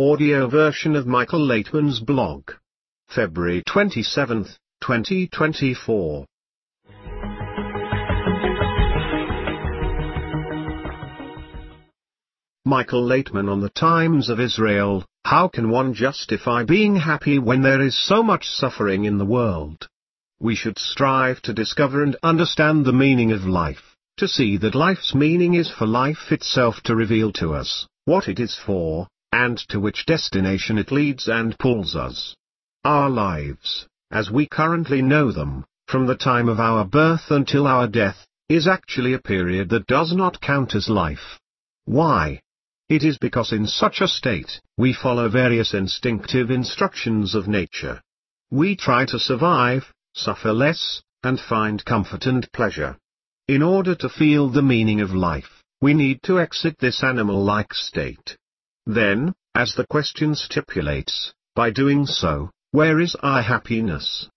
audio version of Michael Laitman's blog. February 27, 2024. Michael Laitman on the Times of Israel, How can one justify being happy when there is so much suffering in the world? We should strive to discover and understand the meaning of life, to see that life's meaning is for life itself to reveal to us, what it is for, and to which destination it leads and pulls us. Our lives, as we currently know them, from the time of our birth until our death, is actually a period that does not count as life. Why? It is because in such a state, we follow various instinctive instructions of nature. We try to survive, suffer less, and find comfort and pleasure. In order to feel the meaning of life, we need to exit this animal-like state. Then, as the question stipulates, by doing so, where is our happiness?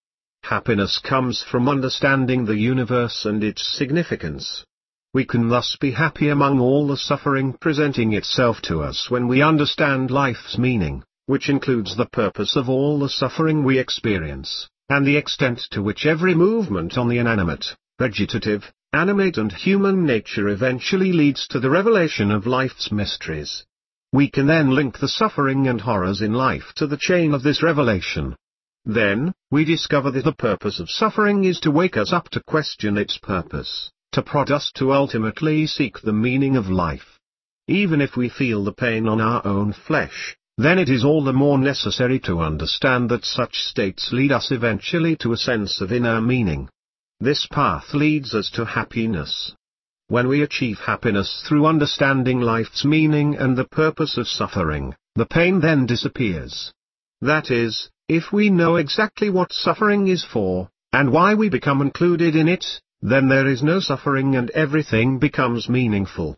Happiness comes from understanding the universe and its significance. We can thus be happy among all the suffering presenting itself to us when we understand life's meaning, which includes the purpose of all the suffering we experience, and the extent to which every movement on the inanimate, vegetative, animate and human nature eventually leads to the revelation of life's mysteries. We can then link the suffering and horrors in life to the chain of this revelation. Then, we discover that the purpose of suffering is to wake us up to question its purpose to prod us to ultimately seek the meaning of life. Even if we feel the pain on our own flesh, then it is all the more necessary to understand that such states lead us eventually to a sense of inner meaning. This path leads us to happiness. When we achieve happiness through understanding life's meaning and the purpose of suffering, the pain then disappears. That is, if we know exactly what suffering is for, and why we become included in it, then there is no suffering and everything becomes meaningful.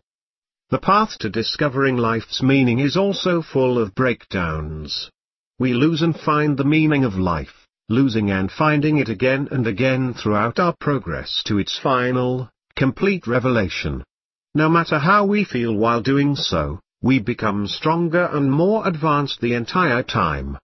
The path to discovering life's meaning is also full of breakdowns. We lose and find the meaning of life, losing and finding it again and again throughout our progress to its final, complete revelation. No matter how we feel while doing so, we become stronger and more advanced the entire time.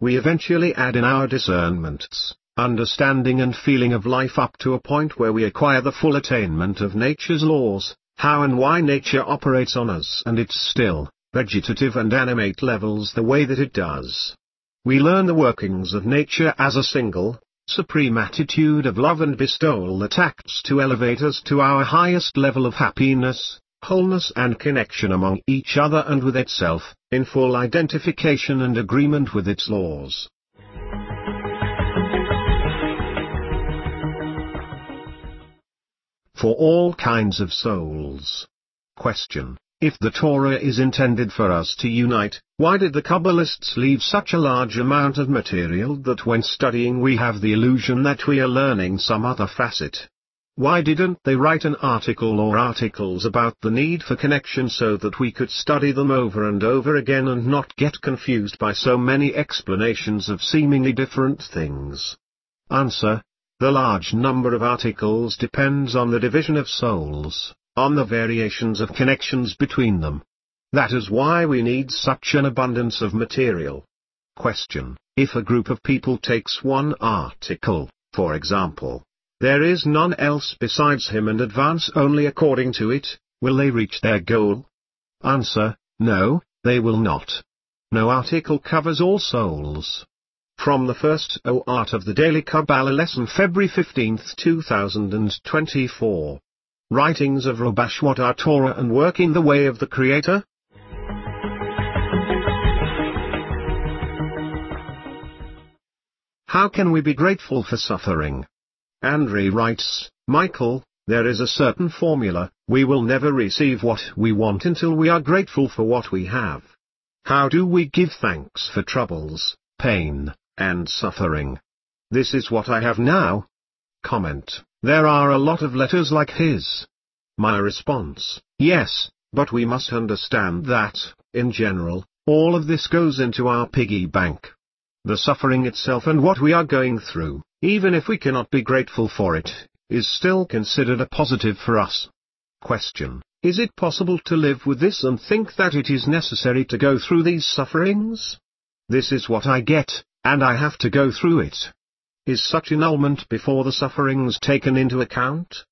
We eventually add in our discernments, understanding and feeling of life up to a point where we acquire the full attainment of nature's laws, how and why nature operates on us and its still, vegetative and animate levels the way that it does. We learn the workings of nature as a single, supreme attitude of love and bestowal that acts to elevate us to our highest level of happiness, wholeness and connection among each other and with itself, in full identification and agreement with its laws. for all kinds of souls. Question. If the Torah is intended for us to unite, why did the Kabbalists leave such a large amount of material that when studying we have the illusion that we are learning some other facet? Why didn't they write an article or articles about the need for connection so that we could study them over and over again and not get confused by so many explanations of seemingly different things? Answer, the large number of articles depends on the division of souls, on the variations of connections between them. That is why we need such an abundance of material. Question. If a group of people takes one article, for example, there is none else besides him and advance only according to it, will they reach their goal? Answer, no, they will not. No article covers all souls. From the first O Art of the Daily Kabbalah Lesson February 15, 2024. Writings of Rabash What are Torah and Work in the Way of the Creator? How can we be grateful for suffering? Andre writes, Michael, there is a certain formula, we will never receive what we want until we are grateful for what we have. How do we give thanks for troubles, pain, and suffering. This is what I have now. Comment. There are a lot of letters like his. My response, yes, but we must understand that, in general, all of this goes into our piggy bank. The suffering itself and what we are going through, even if we cannot be grateful for it, is still considered a positive for us. Question. Is it possible to live with this and think that it is necessary to go through these sufferings? This is what I get, and I have to go through it. Is such annulment before the sufferings taken into account?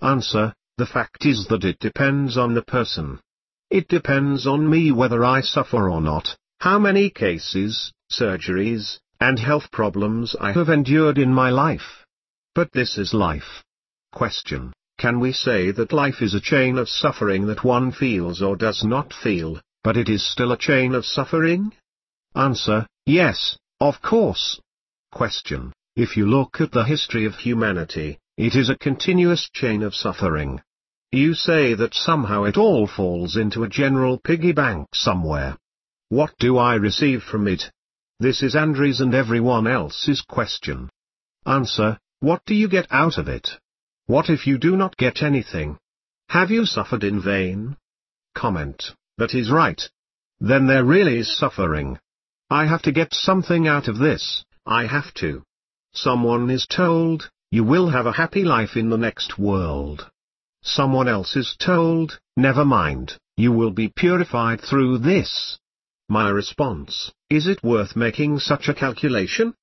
Answer, the fact is that it depends on the person. It depends on me whether I suffer or not, how many cases, surgeries, and health problems I have endured in my life. But this is life. Question. Can we say that life is a chain of suffering that one feels or does not feel, but it is still a chain of suffering? Answer, yes, of course. Question. If you look at the history of humanity, it is a continuous chain of suffering. You say that somehow it all falls into a general piggy bank somewhere. What do I receive from it? This is Andre's and everyone else's question. Answer, what do you get out of it? What if you do not get anything? Have you suffered in vain? Comment, that is right. Then there really is suffering. I have to get something out of this, I have to. Someone is told, you will have a happy life in the next world. Someone else is told, never mind, you will be purified through this. My response, is it worth making such a calculation?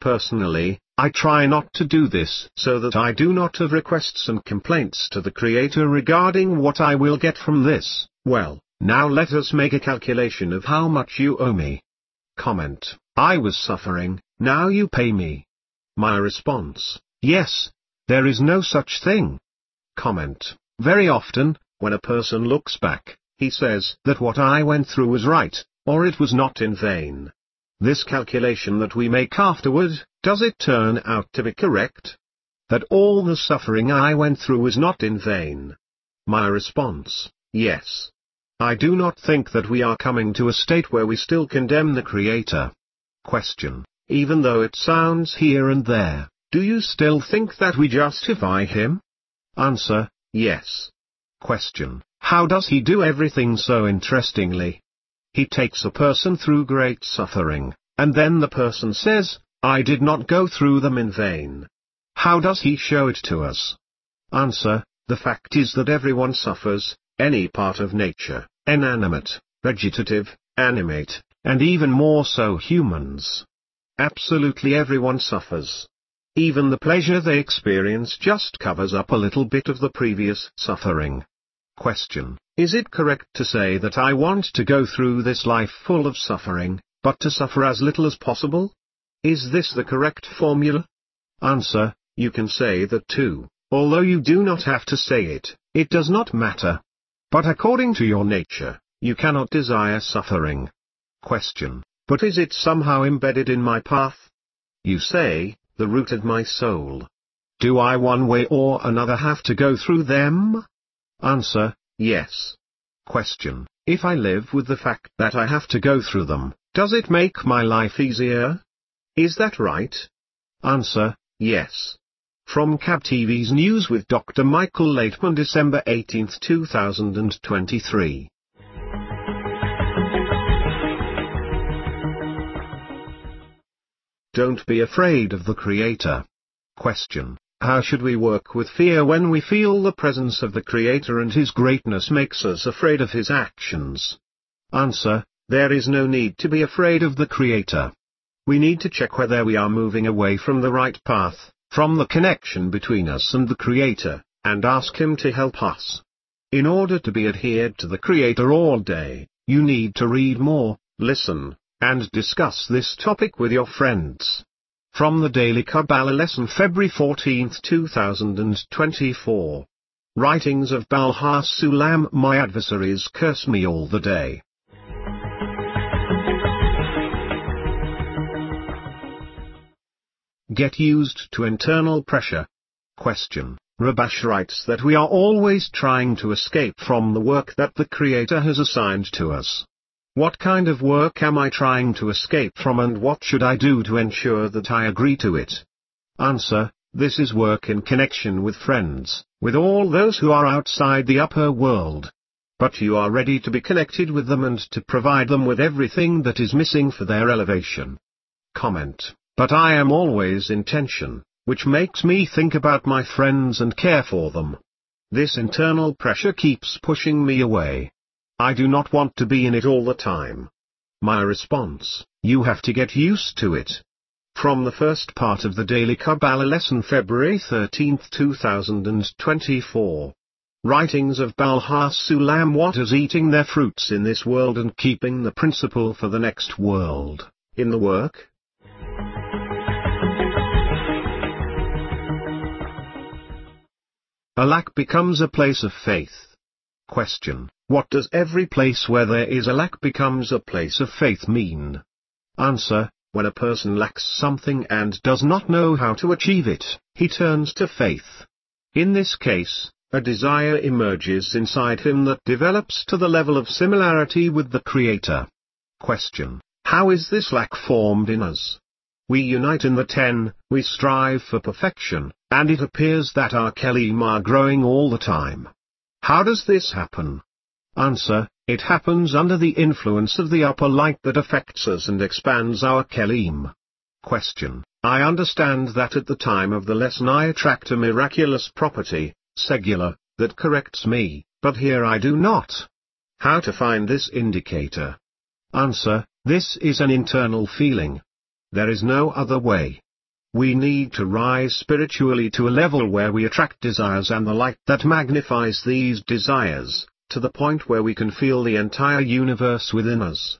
Personally, I try not to do this so that I do not have requests and complaints to the Creator regarding what I will get from this. Well, now let us make a calculation of how much you owe me. Comment, I was suffering, now you pay me. My response, yes, there is no such thing. Comment, very often, when a person looks back, he says that what I went through was right, or it was not in vain. This calculation that we make afterward, does it turn out to be correct? That all the suffering I went through was not in vain? My response, yes. I do not think that we are coming to a state where we still condemn the Creator. Question even though it sounds here and there, do you still think that we justify him? Answer, yes. Question, how does he do everything so interestingly? He takes a person through great suffering, and then the person says, I did not go through them in vain. How does he show it to us? Answer, the fact is that everyone suffers, any part of nature, inanimate, vegetative, animate, and even more so humans. Absolutely everyone suffers. Even the pleasure they experience just covers up a little bit of the previous suffering. Question. Is it correct to say that I want to go through this life full of suffering, but to suffer as little as possible? Is this the correct formula? Answer. You can say that too, although you do not have to say it, it does not matter. But according to your nature, you cannot desire suffering. Question. But is it somehow embedded in my path? You say, the root of my soul. Do I one way or another have to go through them? Answer, yes. Question, if I live with the fact that I have to go through them, does it make my life easier? Is that right? Answer, yes. From KabTV's News with Dr. Michael Laitman December 18, 2023 Don't be afraid of the Creator. Question. How should we work with fear when we feel the presence of the Creator and His greatness makes us afraid of His actions? Answer. There is no need to be afraid of the Creator. We need to check whether we are moving away from the right path, from the connection between us and the Creator, and ask Him to help us. In order to be adhered to the Creator all day, you need to read more, listen, and discuss this topic with your friends. From the Daily Kabbalah Lesson February 14, 2024. Writings of Baal HaSulam My adversaries curse me all the day. Get used to internal pressure. Question. Rabash writes that we are always trying to escape from the work that the Creator has assigned to us. What kind of work am I trying to escape from and what should I do to ensure that I agree to it? Answer, this is work in connection with friends, with all those who are outside the upper world. But you are ready to be connected with them and to provide them with everything that is missing for their elevation. Comment, but I am always in tension, which makes me think about my friends and care for them. This internal pressure keeps pushing me away. I do not want to be in it all the time. My response, you have to get used to it. From the first part of the Daily Kabbalah lesson February 13, 2024. Writings of Baal HaSulam What is eating their fruits in this world and keeping the principle for the next world, in the work? A lack becomes a place of faith. Question. What does every place where there is a lack becomes a place of faith mean? Answer. When a person lacks something and does not know how to achieve it, he turns to faith. In this case, a desire emerges inside him that develops to the level of similarity with the Creator. Question. How is this lack formed in us? We unite in the ten, we strive for perfection, and it appears that our Kelim are growing all the time. How does this happen? Answer, it happens under the influence of the upper light that affects us and expands our Kelim. Question. I understand that at the time of the lesson I attract a miraculous property, Segula, that corrects me, but here I do not. How to find this indicator? Answer, this is an internal feeling. There is no other way. We need to rise spiritually to a level where we attract desires and the light that magnifies these desires, to the point where we can feel the entire universe within us.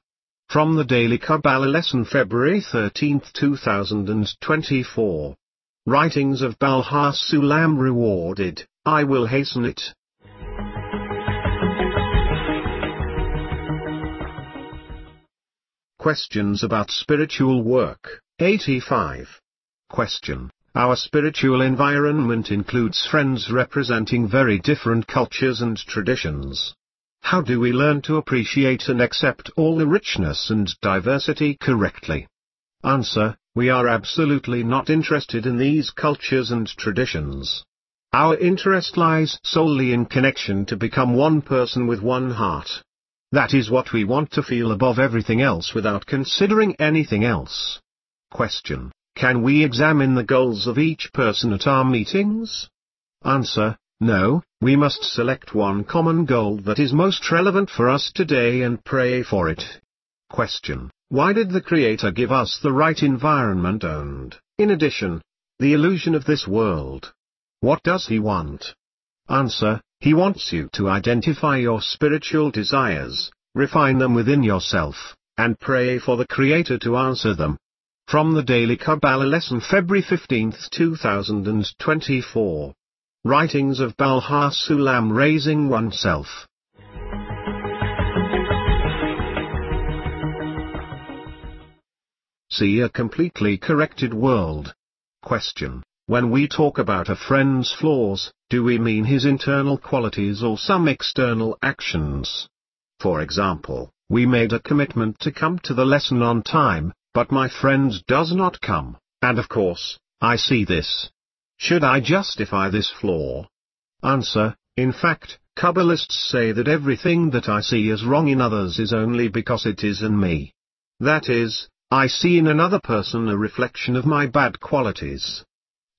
From the Daily Kabbalah Lesson February 13, 2024. Writings of Baal HaSulam rewarded, I will hasten it. Questions about spiritual work, 85. Question. Our spiritual environment includes friends representing very different cultures and traditions. How do we learn to appreciate and accept all the richness and diversity correctly? Answer, we are absolutely not interested in these cultures and traditions. Our interest lies solely in connection to become one person with one heart. That is what we want to feel above everything else without considering anything else. Question. Can we examine the goals of each person at our meetings? Answer. No, we must select one common goal that is most relevant for us today and pray for it. Question. Why did the Creator give us the right environment and, in addition, the illusion of this world? What does He want? Answer. He wants you to identify your spiritual desires, refine them within yourself, and pray for the Creator to answer them. From the Daily Kabbalah Lesson February 15, 2024. Writings of Baal HaSulam Raising Oneself. See a completely corrected world. Question. When we talk about a friend's flaws, do we mean his internal qualities or some external actions? For example, we made a commitment to come to the lesson on time, but my friend does not come, and of course, I see this. Should I justify this flaw? Answer, in fact, Kabbalists say that everything that I see as wrong in others is only because it is in me. That is, I see in another person a reflection of my bad qualities.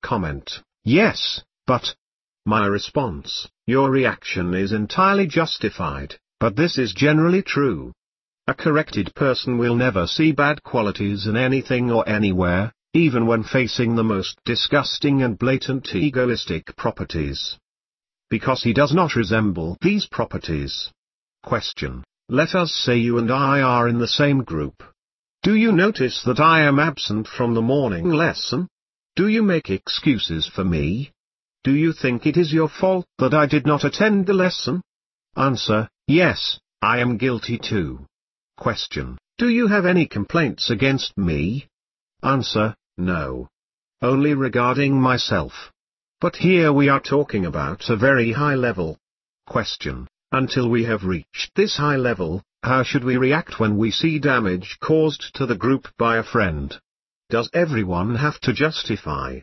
Comment. Yes, but. My response, your reaction is entirely justified, but this is generally true. A corrected person will never see bad qualities in anything or anywhere, even when facing the most disgusting and blatant egoistic properties. Because he does not resemble these properties. Question. Let us say you and I are in the same group. Do you notice that I am absent from the morning lesson? Do you make excuses for me? Do you think it is your fault that I did not attend the lesson? Answer, yes, I am guilty too. Question, do you have any complaints against me? Answer, no. Only regarding myself. But here we are talking about a very high level. Question, until we have reached this high level, how should we react when we see damage caused to the group by a friend? Does everyone have to justify?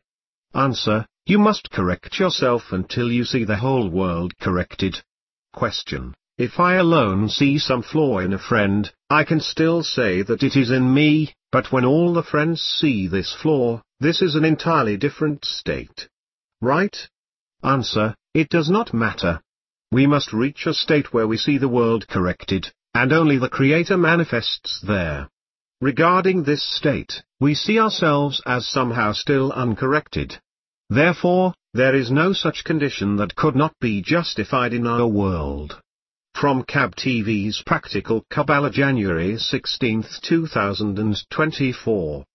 Answer, you must correct yourself until you see the whole world corrected. Question, if I alone see some flaw in a friend, I can still say that it is in me, but when all the friends see this flaw, this is an entirely different state. Right? Answer, it does not matter. We must reach a state where we see the world corrected, and only the Creator manifests there. Regarding this state, we see ourselves as somehow still uncorrected. Therefore, there is no such condition that could not be justified in our world. From KabTV's Practical Kabbalah January 16, 2024